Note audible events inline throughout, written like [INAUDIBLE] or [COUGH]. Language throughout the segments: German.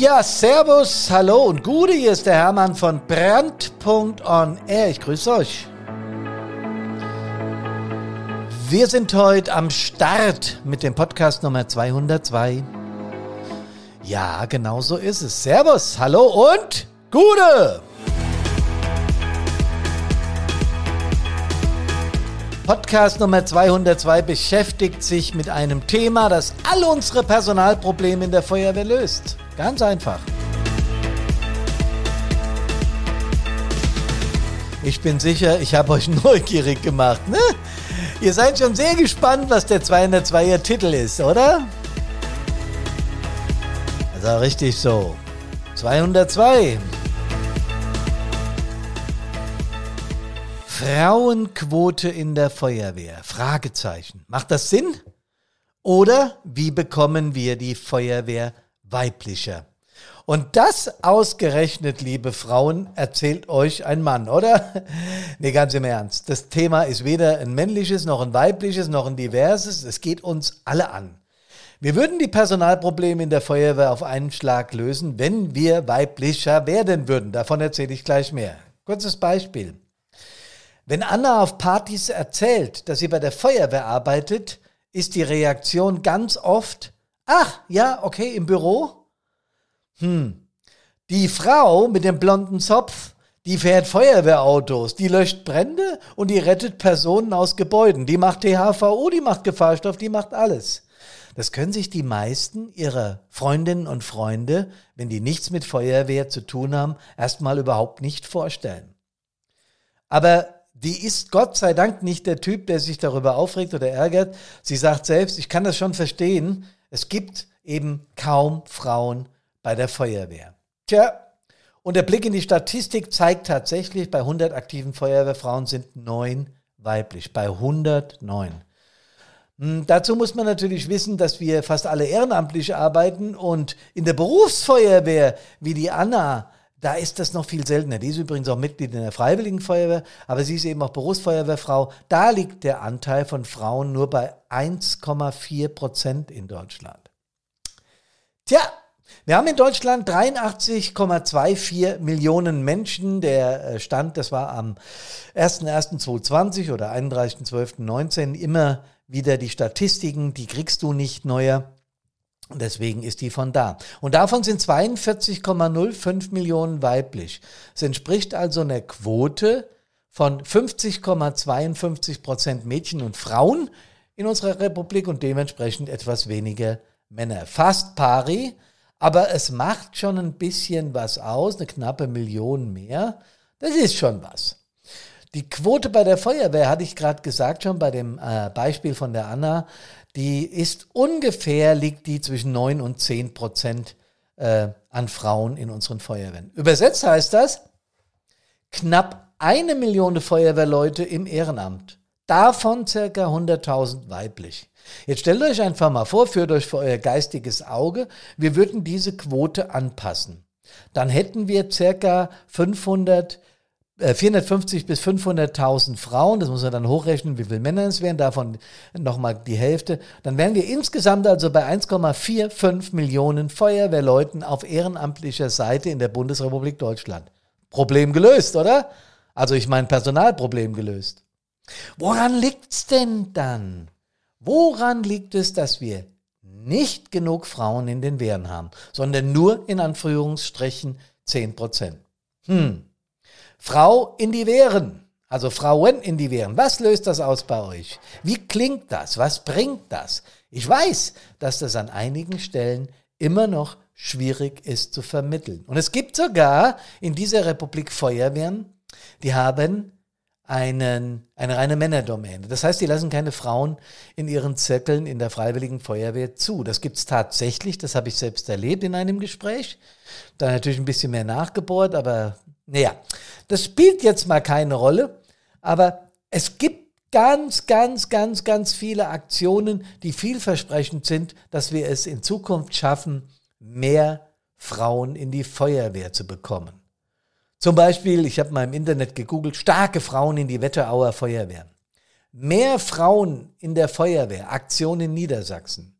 Ja, Servus, hallo und Gute, hier ist der Hermann von Brand.on Air. Ich grüße euch. Wir sind heute am Start mit dem Podcast Nummer 202. Ja, genau so ist es. Servus, hallo und Gute! Podcast Nummer 202 beschäftigt sich mit einem Thema, das alle unsere Personalprobleme in der Feuerwehr löst. Ganz einfach. Ich bin sicher, ich habe euch [LAUGHS] neugierig gemacht. Ne? Ihr seid schon sehr gespannt, was der 202er Titel ist, oder? Also richtig so. 202. Frauenquote in der Feuerwehr? Fragezeichen. Macht das Sinn? Oder wie bekommen wir die Feuerwehr weiblicher? Und das ausgerechnet, liebe Frauen, erzählt euch ein Mann, oder? [LAUGHS] nee, ganz im Ernst. Das Thema ist weder ein männliches, noch ein weibliches, noch ein diverses. Es geht uns alle an. Wir würden die Personalprobleme in der Feuerwehr auf einen Schlag lösen, wenn wir weiblicher werden würden. Davon erzähle ich gleich mehr. Kurzes Beispiel. Wenn Anna auf Partys erzählt, dass sie bei der Feuerwehr arbeitet, ist die Reaktion ganz oft, ach ja, okay, im Büro? Hm. Die Frau mit dem blonden Zopf, die fährt Feuerwehrautos, die löscht Brände und die rettet Personen aus Gebäuden. Die macht THVO, die macht Gefahrstoff, die macht alles. Das können sich die meisten ihrer Freundinnen und Freunde, wenn die nichts mit Feuerwehr zu tun haben, erstmal überhaupt nicht vorstellen. Aber die ist Gott sei Dank nicht der Typ, der sich darüber aufregt oder ärgert. Sie sagt selbst, ich kann das schon verstehen, es gibt eben kaum Frauen bei der Feuerwehr. Tja, und der Blick in die Statistik zeigt tatsächlich, bei 100 aktiven Feuerwehrfrauen sind neun weiblich, bei 109. Hm, dazu muss man natürlich wissen, dass wir fast alle ehrenamtlich arbeiten und in der Berufsfeuerwehr, wie die Anna da ist das noch viel seltener. Die ist übrigens auch Mitglied in der Freiwilligen Feuerwehr, aber sie ist eben auch Berufsfeuerwehrfrau. Da liegt der Anteil von Frauen nur bei 1,4 Prozent in Deutschland. Tja, wir haben in Deutschland 83,24 Millionen Menschen. Der äh, Stand, das war am 01.01.2020 oder 31.12.19 immer wieder die Statistiken, die kriegst du nicht neuer. Deswegen ist die von da. Und davon sind 42,05 Millionen weiblich. Es entspricht also einer Quote von 50,52 Prozent Mädchen und Frauen in unserer Republik und dementsprechend etwas weniger Männer. Fast pari, aber es macht schon ein bisschen was aus, eine knappe Million mehr. Das ist schon was. Die Quote bei der Feuerwehr, hatte ich gerade gesagt, schon bei dem äh, Beispiel von der Anna, die ist ungefähr, liegt die zwischen 9 und 10 Prozent äh, an Frauen in unseren Feuerwehren. Übersetzt heißt das, knapp eine Million Feuerwehrleute im Ehrenamt. Davon circa 100.000 weiblich. Jetzt stellt euch einfach mal vor, führt euch für euer geistiges Auge, wir würden diese Quote anpassen. Dann hätten wir circa 500 450 äh, bis 500.000 Frauen, das muss man dann hochrechnen, wie viele Männer es wären, davon nochmal die Hälfte. Dann wären wir insgesamt also bei 1,45 Millionen Feuerwehrleuten auf ehrenamtlicher Seite in der Bundesrepublik Deutschland. Problem gelöst, oder? Also ich meine Personalproblem gelöst. Woran liegt's denn dann? Woran liegt es, dass wir nicht genug Frauen in den Wehren haben, sondern nur in Anführungsstrichen 10 Prozent? Hm. Frau in die Wehren. Also Frauen in die Wehren. Was löst das aus bei euch? Wie klingt das? Was bringt das? Ich weiß, dass das an einigen Stellen immer noch schwierig ist zu vermitteln. Und es gibt sogar in dieser Republik Feuerwehren, die haben einen, eine reine Männerdomäne. Das heißt, die lassen keine Frauen in ihren Zirkeln in der Freiwilligen Feuerwehr zu. Das gibt es tatsächlich, das habe ich selbst erlebt in einem Gespräch. Da natürlich ein bisschen mehr nachgebohrt, aber naja, das spielt jetzt mal keine Rolle, aber es gibt ganz, ganz, ganz, ganz viele Aktionen, die vielversprechend sind, dass wir es in Zukunft schaffen, mehr Frauen in die Feuerwehr zu bekommen. Zum Beispiel, ich habe mal im Internet gegoogelt, starke Frauen in die Wetterauer Feuerwehr. Mehr Frauen in der Feuerwehr, Aktion in Niedersachsen.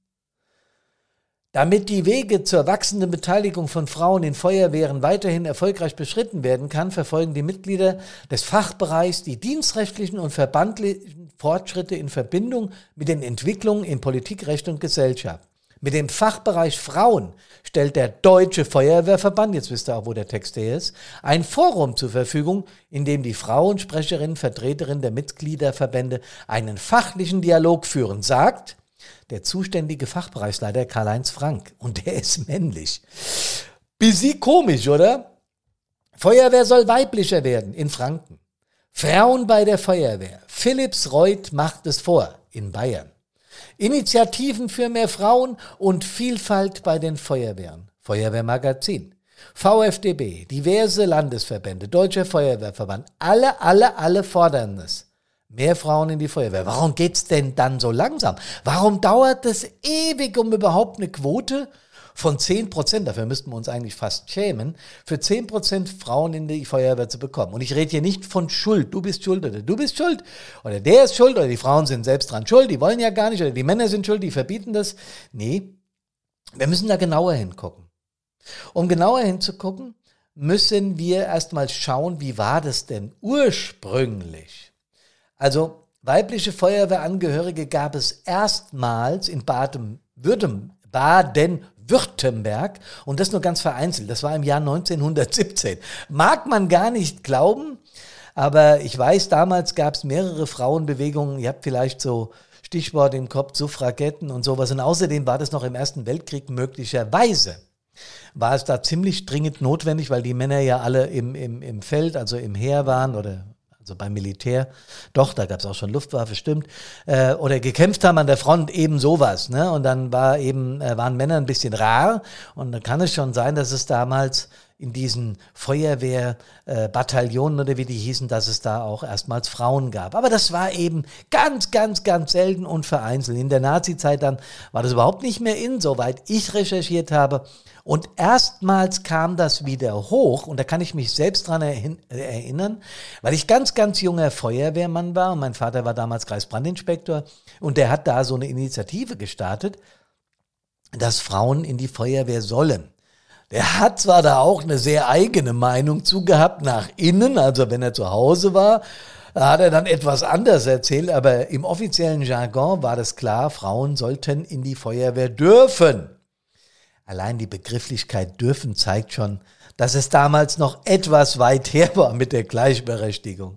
Damit die Wege zur wachsenden Beteiligung von Frauen in Feuerwehren weiterhin erfolgreich beschritten werden kann, verfolgen die Mitglieder des Fachbereichs die dienstrechtlichen und verbandlichen Fortschritte in Verbindung mit den Entwicklungen in Politik, Recht und Gesellschaft. Mit dem Fachbereich Frauen stellt der Deutsche Feuerwehrverband, jetzt wisst ihr auch, wo der Text hier ist, ein Forum zur Verfügung, in dem die Frauensprecherinnen, Vertreterinnen der Mitgliederverbände einen fachlichen Dialog führen, sagt der zuständige Fachbereichsleiter Karl-Heinz Frank. Und der ist männlich. Bisschen komisch, oder? Feuerwehr soll weiblicher werden in Franken. Frauen bei der Feuerwehr. Philips Reuth macht es vor in Bayern. Initiativen für mehr Frauen und Vielfalt bei den Feuerwehren. Feuerwehrmagazin. VfDB, diverse Landesverbände, Deutscher Feuerwehrverband, alle, alle, alle fordern es. Mehr Frauen in die Feuerwehr. Warum geht's denn dann so langsam? Warum dauert es ewig, um überhaupt eine Quote von 10 Prozent, dafür müssten wir uns eigentlich fast schämen, für 10 Prozent Frauen in die Feuerwehr zu bekommen. Und ich rede hier nicht von Schuld. Du bist schuld oder du bist schuld oder der ist schuld oder die Frauen sind selbst dran schuld, die wollen ja gar nicht oder die Männer sind schuld, die verbieten das. Nee, wir müssen da genauer hingucken. Um genauer hinzugucken, müssen wir erstmal schauen, wie war das denn ursprünglich? Also weibliche Feuerwehrangehörige gab es erstmals in Baden-Württemberg und das nur ganz vereinzelt. Das war im Jahr 1917. Mag man gar nicht glauben, aber ich weiß, damals gab es mehrere Frauenbewegungen. Ihr habt vielleicht so Stichwort im Kopf, Suffragetten und sowas. Und außerdem war das noch im Ersten Weltkrieg möglicherweise war es da ziemlich dringend notwendig, weil die Männer ja alle im, im, im Feld, also im Heer waren oder also beim Militär, doch, da gab es auch schon Luftwaffe, stimmt, äh, oder gekämpft haben an der Front, eben sowas. Ne? Und dann war eben, äh, waren Männer ein bisschen rar und dann kann es schon sein, dass es damals in diesen Feuerwehrbataillonen äh, oder wie die hießen, dass es da auch erstmals Frauen gab. Aber das war eben ganz, ganz, ganz selten und vereinzelt. In der Nazizeit dann war das überhaupt nicht mehr in, soweit ich recherchiert habe. Und erstmals kam das wieder hoch, und da kann ich mich selbst dran erinnern, weil ich ganz, ganz junger Feuerwehrmann war und mein Vater war damals Kreisbrandinspektor und der hat da so eine Initiative gestartet, dass Frauen in die Feuerwehr sollen. Der hat zwar da auch eine sehr eigene Meinung zu gehabt nach innen, also wenn er zu Hause war, hat er dann etwas anders erzählt, aber im offiziellen Jargon war das klar, Frauen sollten in die Feuerwehr dürfen. Allein die Begrifflichkeit dürfen zeigt schon, dass es damals noch etwas weit her war mit der Gleichberechtigung.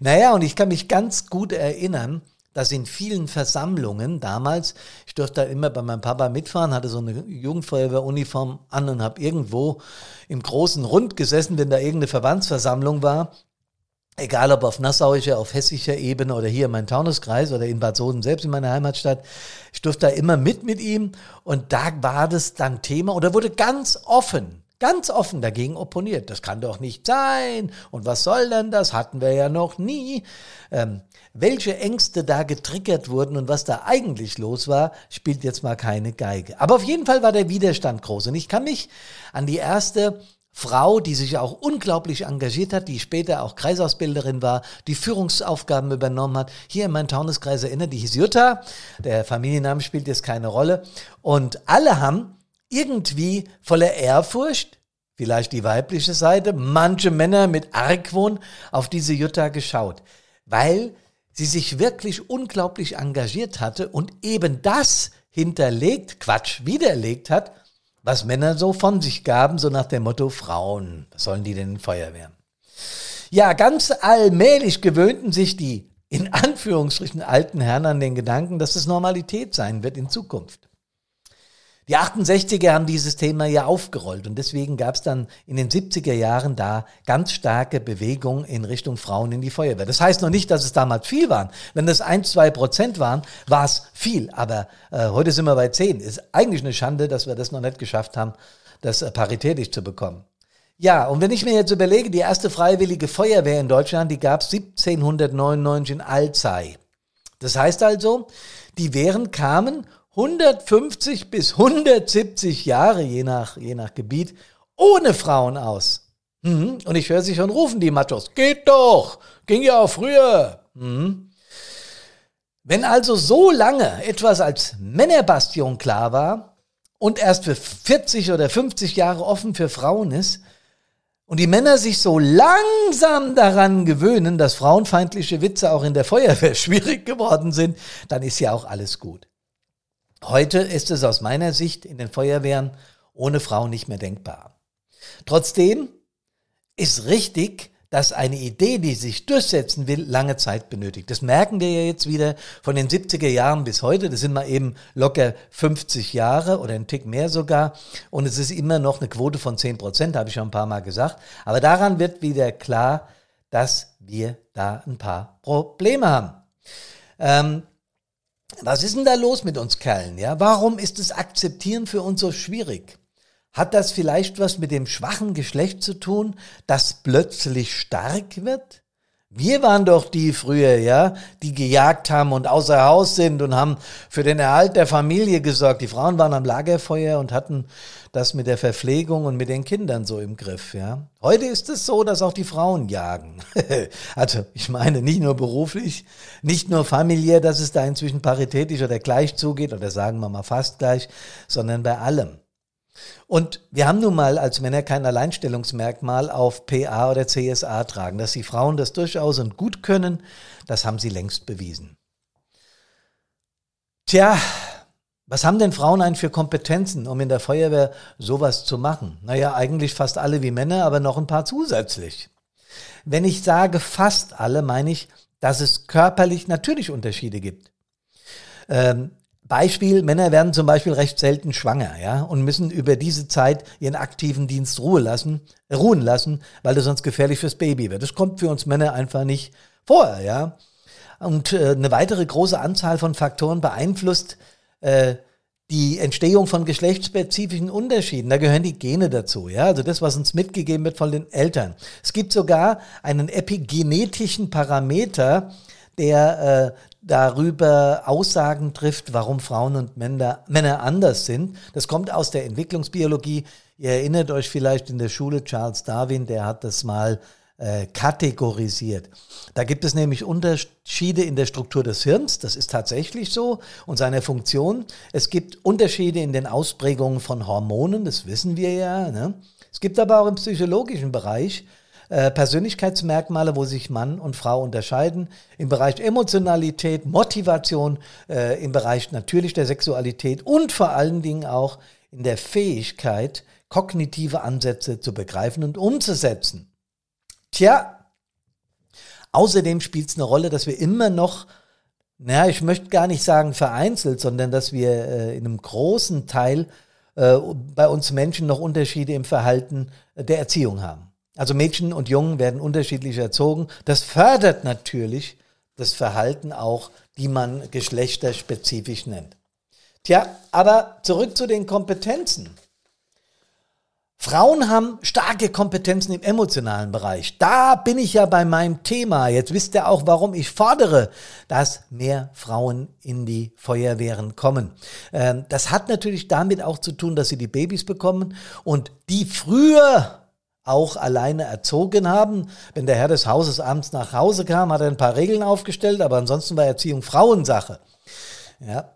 Naja, und ich kann mich ganz gut erinnern, dass in vielen Versammlungen damals, ich durfte da immer bei meinem Papa mitfahren, hatte so eine Jugendfeuerwehruniform an und habe irgendwo im großen Rund gesessen, wenn da irgendeine Verbandsversammlung war. Egal ob auf nassauischer, auf hessischer Ebene oder hier in meinem Taunuskreis oder in Bad Soden selbst in meiner Heimatstadt. Ich durfte da immer mit mit ihm und da war das dann Thema oder wurde ganz offen ganz offen dagegen opponiert. Das kann doch nicht sein. Und was soll denn das? Hatten wir ja noch nie. Ähm, welche Ängste da getriggert wurden und was da eigentlich los war, spielt jetzt mal keine Geige. Aber auf jeden Fall war der Widerstand groß. Und ich kann mich an die erste Frau, die sich auch unglaublich engagiert hat, die später auch Kreisausbilderin war, die Führungsaufgaben übernommen hat. Hier in meinem Taunuskreis erinnert, die hieß Jutta. Der Familienname spielt jetzt keine Rolle. Und alle haben irgendwie voller Ehrfurcht, vielleicht die weibliche Seite, manche Männer mit Argwohn auf diese Jutta geschaut, weil sie sich wirklich unglaublich engagiert hatte und eben das hinterlegt, Quatsch, widerlegt hat, was Männer so von sich gaben, so nach dem Motto Frauen, was sollen die denn in Feuerwehren? Ja, ganz allmählich gewöhnten sich die in Anführungsstrichen alten Herren an den Gedanken, dass es Normalität sein wird in Zukunft. Die 68er haben dieses Thema ja aufgerollt und deswegen gab es dann in den 70er Jahren da ganz starke Bewegung in Richtung Frauen in die Feuerwehr. Das heißt noch nicht, dass es damals viel waren. Wenn das ein, zwei Prozent waren, war es viel. Aber äh, heute sind wir bei zehn. Ist eigentlich eine Schande, dass wir das noch nicht geschafft haben, das äh, paritätisch zu bekommen. Ja, und wenn ich mir jetzt überlege, die erste freiwillige Feuerwehr in Deutschland, die gab es 1799 in Alzey. Das heißt also, die Wehren kamen 150 bis 170 Jahre, je nach, je nach Gebiet, ohne Frauen aus. Mhm. Und ich höre sie schon rufen, die Machos. Geht doch! Ging ja auch früher. Mhm. Wenn also so lange etwas als Männerbastion klar war und erst für 40 oder 50 Jahre offen für Frauen ist und die Männer sich so langsam daran gewöhnen, dass frauenfeindliche Witze auch in der Feuerwehr [LAUGHS] schwierig geworden sind, dann ist ja auch alles gut. Heute ist es aus meiner Sicht in den Feuerwehren ohne Frauen nicht mehr denkbar. Trotzdem ist richtig, dass eine Idee, die sich durchsetzen will, lange Zeit benötigt. Das merken wir ja jetzt wieder von den 70er Jahren bis heute. Das sind mal eben locker 50 Jahre oder ein Tick mehr sogar. Und es ist immer noch eine Quote von 10 Prozent, habe ich schon ein paar Mal gesagt. Aber daran wird wieder klar, dass wir da ein paar Probleme haben. Ähm, was ist denn da los mit uns Kerlen? Ja, warum ist das Akzeptieren für uns so schwierig? Hat das vielleicht was mit dem schwachen Geschlecht zu tun, das plötzlich stark wird? Wir waren doch die früher, ja, die gejagt haben und außer Haus sind und haben für den Erhalt der Familie gesorgt. Die Frauen waren am Lagerfeuer und hatten das mit der Verpflegung und mit den Kindern so im Griff, ja. Heute ist es so, dass auch die Frauen jagen. [LAUGHS] also, ich meine, nicht nur beruflich, nicht nur familiär, dass es da inzwischen paritätisch oder gleich zugeht oder sagen wir mal fast gleich, sondern bei allem. Und wir haben nun mal als Männer kein Alleinstellungsmerkmal auf PA oder CSA tragen. Dass die Frauen das durchaus und gut können, das haben sie längst bewiesen. Tja, was haben denn Frauen eigentlich für Kompetenzen, um in der Feuerwehr sowas zu machen? Naja, eigentlich fast alle wie Männer, aber noch ein paar zusätzlich. Wenn ich sage fast alle, meine ich, dass es körperlich natürlich Unterschiede gibt. Ähm, Beispiel, Männer werden zum Beispiel recht selten schwanger, ja, und müssen über diese Zeit ihren aktiven Dienst Ruhe lassen, ruhen lassen, weil das sonst gefährlich fürs Baby wird. Das kommt für uns Männer einfach nicht vor, ja. Und äh, eine weitere große Anzahl von Faktoren beeinflusst äh, die Entstehung von geschlechtsspezifischen Unterschieden. Da gehören die Gene dazu, ja, also das, was uns mitgegeben wird von den Eltern. Es gibt sogar einen epigenetischen Parameter, der äh, darüber Aussagen trifft, warum Frauen und Männer, Männer anders sind. Das kommt aus der Entwicklungsbiologie. Ihr erinnert euch vielleicht in der Schule Charles Darwin, der hat das mal äh, kategorisiert. Da gibt es nämlich Unterschiede in der Struktur des Hirns, das ist tatsächlich so, und seiner Funktion. Es gibt Unterschiede in den Ausprägungen von Hormonen, das wissen wir ja. Ne? Es gibt aber auch im psychologischen Bereich äh, Persönlichkeitsmerkmale, wo sich Mann und Frau unterscheiden. Im Bereich Emotionalität, Motivation, äh, im Bereich natürlich der Sexualität und vor allen Dingen auch in der Fähigkeit, kognitive Ansätze zu begreifen und umzusetzen. Tja, außerdem spielt es eine Rolle, dass wir immer noch naja, ich möchte gar nicht sagen vereinzelt, sondern dass wir äh, in einem großen Teil äh, bei uns Menschen noch Unterschiede im Verhalten der Erziehung haben. Also Mädchen und Jungen werden unterschiedlich erzogen. Das fördert natürlich das Verhalten auch, die man geschlechterspezifisch nennt. Tja, aber zurück zu den Kompetenzen. Frauen haben starke Kompetenzen im emotionalen Bereich. Da bin ich ja bei meinem Thema. Jetzt wisst ihr auch, warum ich fordere, dass mehr Frauen in die Feuerwehren kommen. Ähm, das hat natürlich damit auch zu tun, dass sie die Babys bekommen und die früher auch alleine erzogen haben. Wenn der Herr des Hauses abends nach Hause kam, hat er ein paar Regeln aufgestellt, aber ansonsten war Erziehung Frauensache. Ja.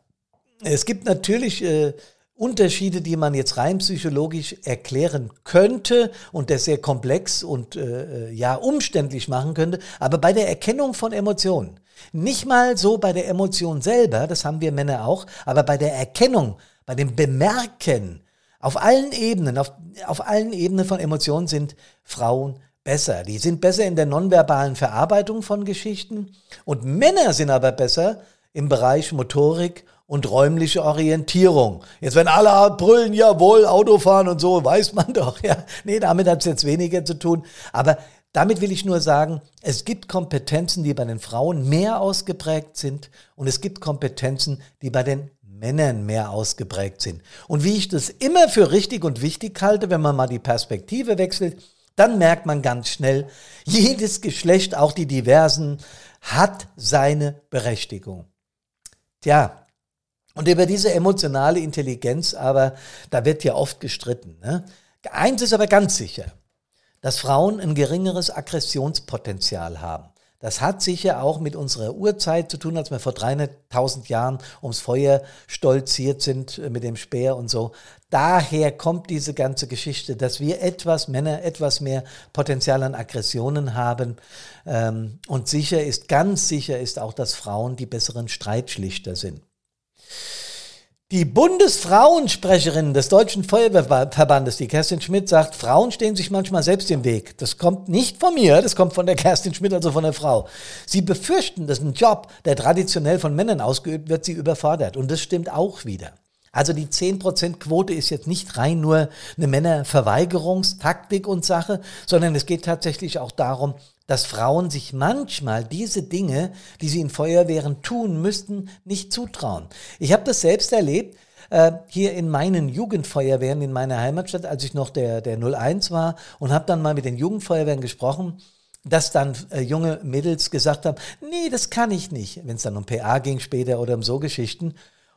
Es gibt natürlich äh, Unterschiede, die man jetzt rein psychologisch erklären könnte und das sehr komplex und äh, äh, ja umständlich machen könnte, aber bei der Erkennung von Emotionen, nicht mal so bei der Emotion selber, das haben wir Männer auch, aber bei der Erkennung, bei dem Bemerken, auf allen Ebenen, auf, auf allen Ebenen von Emotionen sind Frauen besser. Die sind besser in der nonverbalen Verarbeitung von Geschichten und Männer sind aber besser im Bereich Motorik und räumliche Orientierung. Jetzt wenn alle brüllen, jawohl, Autofahren und so, weiß man [LAUGHS] doch, ja. Nee, damit hat es jetzt weniger zu tun. Aber damit will ich nur sagen, es gibt Kompetenzen, die bei den Frauen mehr ausgeprägt sind und es gibt Kompetenzen, die bei den Männern mehr ausgeprägt sind. Und wie ich das immer für richtig und wichtig halte, wenn man mal die Perspektive wechselt, dann merkt man ganz schnell, [LAUGHS] jedes Geschlecht, auch die diversen, hat seine Berechtigung. Tja, und über diese emotionale Intelligenz aber, da wird ja oft gestritten. Ne? Eins ist aber ganz sicher, dass Frauen ein geringeres Aggressionspotenzial haben. Das hat sicher auch mit unserer Urzeit zu tun, als wir vor 300.000 Jahren ums Feuer stolziert sind äh, mit dem Speer und so. Daher kommt diese ganze Geschichte, dass wir etwas, Männer, etwas mehr Potenzial an Aggressionen haben. Ähm, und sicher ist, ganz sicher ist auch, dass Frauen die besseren Streitschlichter sind. Die Bundesfrauensprecherin des Deutschen Feuerwehrverbandes, die Kerstin Schmidt, sagt, Frauen stehen sich manchmal selbst im Weg. Das kommt nicht von mir, das kommt von der [LAUGHS] Kerstin Schmidt, also von der Frau. Sie befürchten, dass ein Job, der traditionell von Männern ausgeübt wird, sie überfordert. Und das stimmt auch wieder. Also die 10%-Quote ist jetzt nicht rein nur eine Männerverweigerungstaktik und Sache, sondern es geht tatsächlich auch darum, dass Frauen sich manchmal diese Dinge, die sie in Feuerwehren tun müssten, nicht zutrauen. Ich habe das selbst erlebt äh, hier in meinen Jugendfeuerwehren in meiner Heimatstadt, als ich noch der, der 01 war und habe dann mal mit den Jugendfeuerwehren gesprochen dass dann äh, junge Mädels gesagt haben, nee, das kann ich nicht, wenn es dann um PA ging später oder um so Geschichten.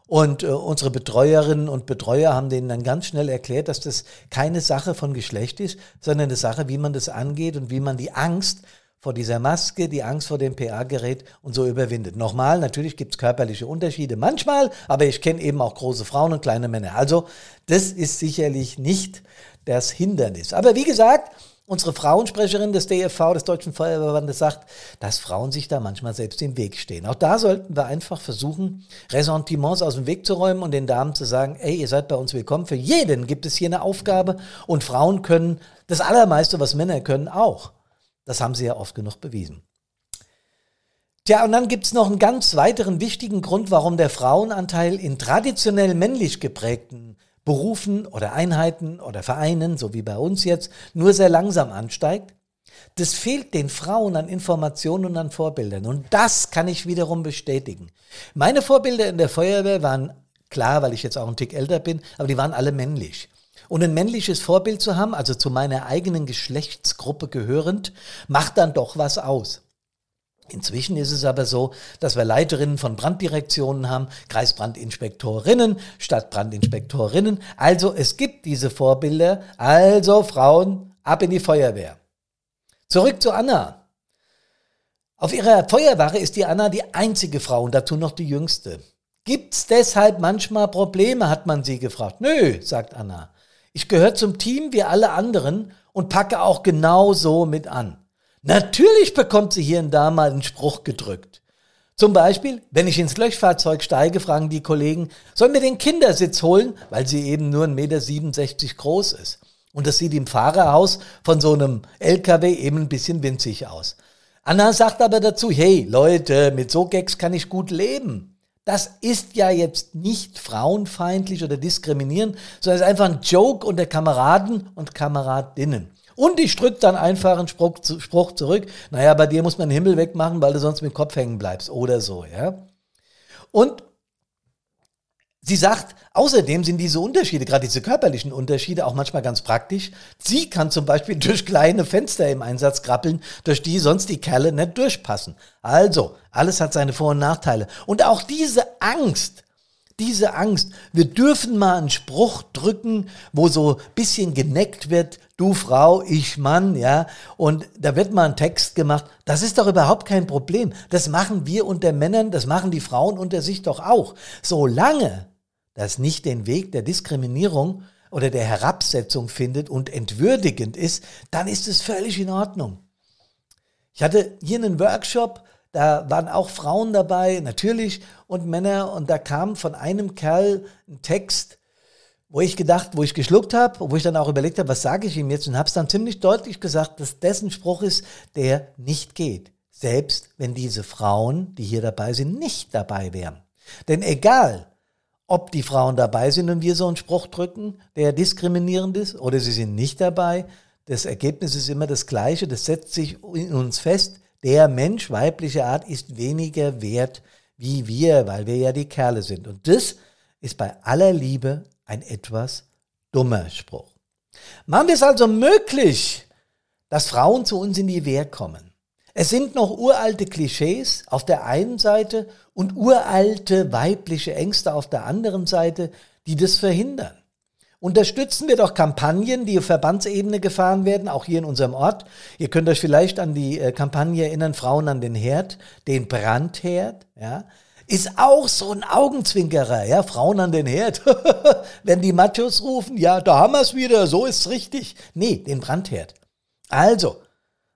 Und äh, unsere Betreuerinnen und Betreuer haben denen dann ganz schnell erklärt, dass das keine Sache von Geschlecht ist, sondern eine Sache, wie man das angeht und wie man die Angst vor dieser Maske, die Angst vor dem PA-Gerät und so überwindet. Nochmal, natürlich gibt es körperliche Unterschiede manchmal, aber ich kenne eben auch große Frauen und kleine Männer. Also das ist sicherlich nicht das Hindernis. Aber wie gesagt, unsere Frauensprecherin des DFV, des Deutschen Feuerwehrverbandes, sagt, dass Frauen sich da manchmal selbst im Weg stehen. Auch da sollten wir einfach versuchen, Ressentiments aus dem Weg zu räumen und den Damen zu sagen, ey, ihr seid bei uns willkommen. Für jeden gibt es hier eine Aufgabe und Frauen können das Allermeiste, was Männer können, auch. Das haben sie ja oft genug bewiesen. Tja, und dann gibt es noch einen ganz weiteren wichtigen Grund, warum der Frauenanteil in traditionell männlich geprägten Berufen oder Einheiten oder Vereinen, so wie bei uns jetzt, nur sehr langsam ansteigt. Das fehlt den Frauen an Informationen und an Vorbildern. Und das kann ich wiederum bestätigen. Meine Vorbilder in der Feuerwehr waren klar, weil ich jetzt auch ein Tick älter bin, aber die waren alle männlich. Und ein männliches Vorbild zu haben, also zu meiner eigenen Geschlechtsgruppe gehörend, macht dann doch was aus. Inzwischen ist es aber so, dass wir Leiterinnen von Branddirektionen haben, Kreisbrandinspektorinnen, Stadtbrandinspektorinnen. Also es gibt diese Vorbilder. Also Frauen, ab in die Feuerwehr. Zurück zu Anna. Auf ihrer Feuerwache ist die Anna die einzige Frau und dazu noch die jüngste. Gibt's deshalb manchmal Probleme, hat man sie gefragt. Nö, sagt Anna. Ich gehöre zum Team wie alle anderen und packe auch genau so mit an. Natürlich bekommt sie hier und da mal einen Spruch gedrückt. Zum Beispiel, wenn ich ins Löschfahrzeug steige, fragen die Kollegen, sollen wir den Kindersitz holen, weil sie eben nur 1,67 Meter groß ist. Und das sieht im Fahrerhaus von so einem LKW eben ein bisschen winzig aus. Anna sagt aber dazu, hey Leute, mit so Gags kann ich gut leben. Das ist ja jetzt nicht frauenfeindlich oder diskriminierend, sondern es ist einfach ein Joke unter Kameraden und Kameradinnen. Und ich drücke dann einfach einen Spruch, Spruch zurück. Naja, bei dir muss man den Himmel wegmachen, weil du sonst mit dem Kopf hängen bleibst oder so, ja. Und Sie sagt, außerdem sind diese Unterschiede, gerade diese körperlichen Unterschiede, auch manchmal ganz praktisch. Sie kann zum Beispiel [LAUGHS] durch kleine Fenster im Einsatz krabbeln, durch die sonst die Kerle nicht durchpassen. Also, alles hat seine Vor- und Nachteile. Und auch diese Angst, diese Angst, wir dürfen mal einen Spruch drücken, wo so bisschen geneckt wird, du Frau, ich Mann, ja, und da wird mal ein Text gemacht. Das ist doch überhaupt kein Problem. Das machen wir unter Männern, das machen die Frauen unter sich doch auch. Solange das nicht den Weg der Diskriminierung oder der Herabsetzung findet und entwürdigend ist, dann ist es völlig in Ordnung. Ich hatte hier einen Workshop, da waren auch Frauen dabei, natürlich, und Männer, und da kam von einem Kerl ein Text, wo ich gedacht, wo ich geschluckt habe, wo ich dann auch überlegt habe, was sage ich ihm jetzt, und habe es dann ziemlich deutlich gesagt, dass dessen Spruch ist, der nicht geht. Selbst wenn diese Frauen, die hier dabei sind, nicht dabei wären. Denn egal, ob die Frauen dabei sind und wir so einen Spruch drücken, der diskriminierend ist, oder sie sind nicht dabei. Das Ergebnis ist immer das gleiche, das setzt sich in uns fest. Der Mensch weiblicher Art ist weniger wert wie wir, weil wir ja die Kerle sind. Und das ist bei aller Liebe ein etwas dummer Spruch. Machen wir es also möglich, dass Frauen zu uns in die Wehr kommen. Es sind noch uralte Klischees auf der einen Seite und uralte weibliche Ängste auf der anderen Seite, die das verhindern. Unterstützen wir doch Kampagnen, die auf Verbandsebene gefahren werden, auch hier in unserem Ort. Ihr könnt euch vielleicht an die äh, Kampagne erinnern, Frauen an den Herd, den Brandherd, ja. Ist auch so ein Augenzwinkerer, ja, Frauen an den Herd. [LAUGHS] Wenn die Machos rufen, ja, da haben wir es wieder, so ist es richtig. Nee, den Brandherd. Also,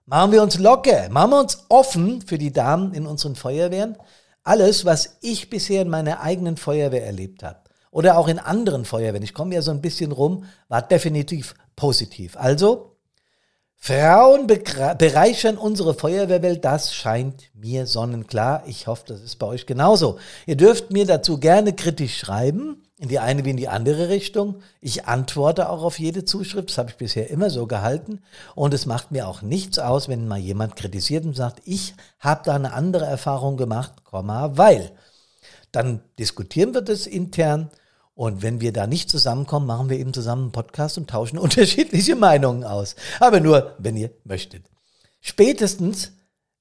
machen wir uns locker, machen wir uns offen für die Damen in unseren Feuerwehren. Alles, was ich bisher in meiner eigenen Feuerwehr erlebt habe, oder auch in anderen Feuerwehren, ich komme ja so ein bisschen rum, war definitiv positiv. Also, Frauen bereichern unsere Feuerwehrwelt, das scheint mir sonnenklar. Ich hoffe, das ist bei euch genauso. Ihr dürft mir dazu gerne kritisch schreiben, in die eine wie in die andere Richtung. Ich antworte auch auf jede Zuschrift, das habe ich bisher immer so gehalten. Und es macht mir auch nichts aus, wenn mal jemand kritisiert und sagt, ich habe da eine andere Erfahrung gemacht, weil. Dann diskutieren wir das intern und wenn wir da nicht zusammenkommen, machen wir eben zusammen einen Podcast und tauschen [LAUGHS] unterschiedliche Meinungen aus. Aber nur, wenn ihr möchtet. Spätestens,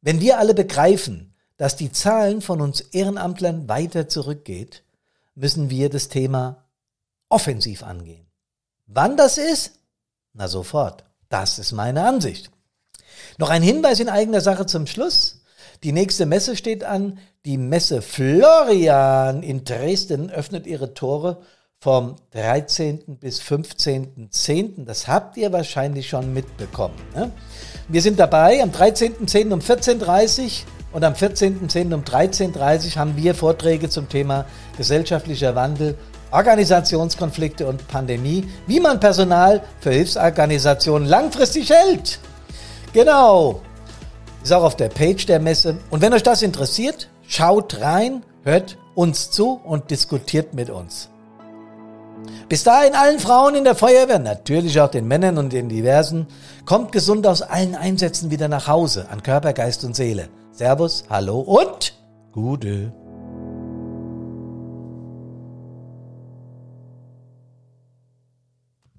wenn wir alle begreifen, dass die Zahlen von uns Ehrenamtlern weiter zurückgeht, müssen wir das Thema offensiv angehen. Wann das ist? Na sofort. Das ist meine Ansicht. Noch ein Hinweis in eigener Sache zum Schluss. Die nächste Messe steht an. Die Messe Florian in Dresden öffnet ihre Tore vom 13. bis 15.10. Das habt ihr wahrscheinlich schon mitbekommen. Ne? Wir sind dabei am 13.10. um 14.30 Uhr und am 14.10. um 13.30 Uhr haben wir Vorträge zum Thema gesellschaftlicher Wandel, Organisationskonflikte und Pandemie, wie man Personal für Hilfsorganisationen langfristig hält. Genau. Ist auch auf der Page der Messe. Und wenn euch das interessiert, Schaut rein, hört uns zu und diskutiert mit uns. Bis dahin allen Frauen in der Feuerwehr, natürlich auch den Männern und den Diversen, kommt gesund aus allen Einsätzen wieder nach Hause an Körper, Geist und Seele. Servus, hallo und Gute.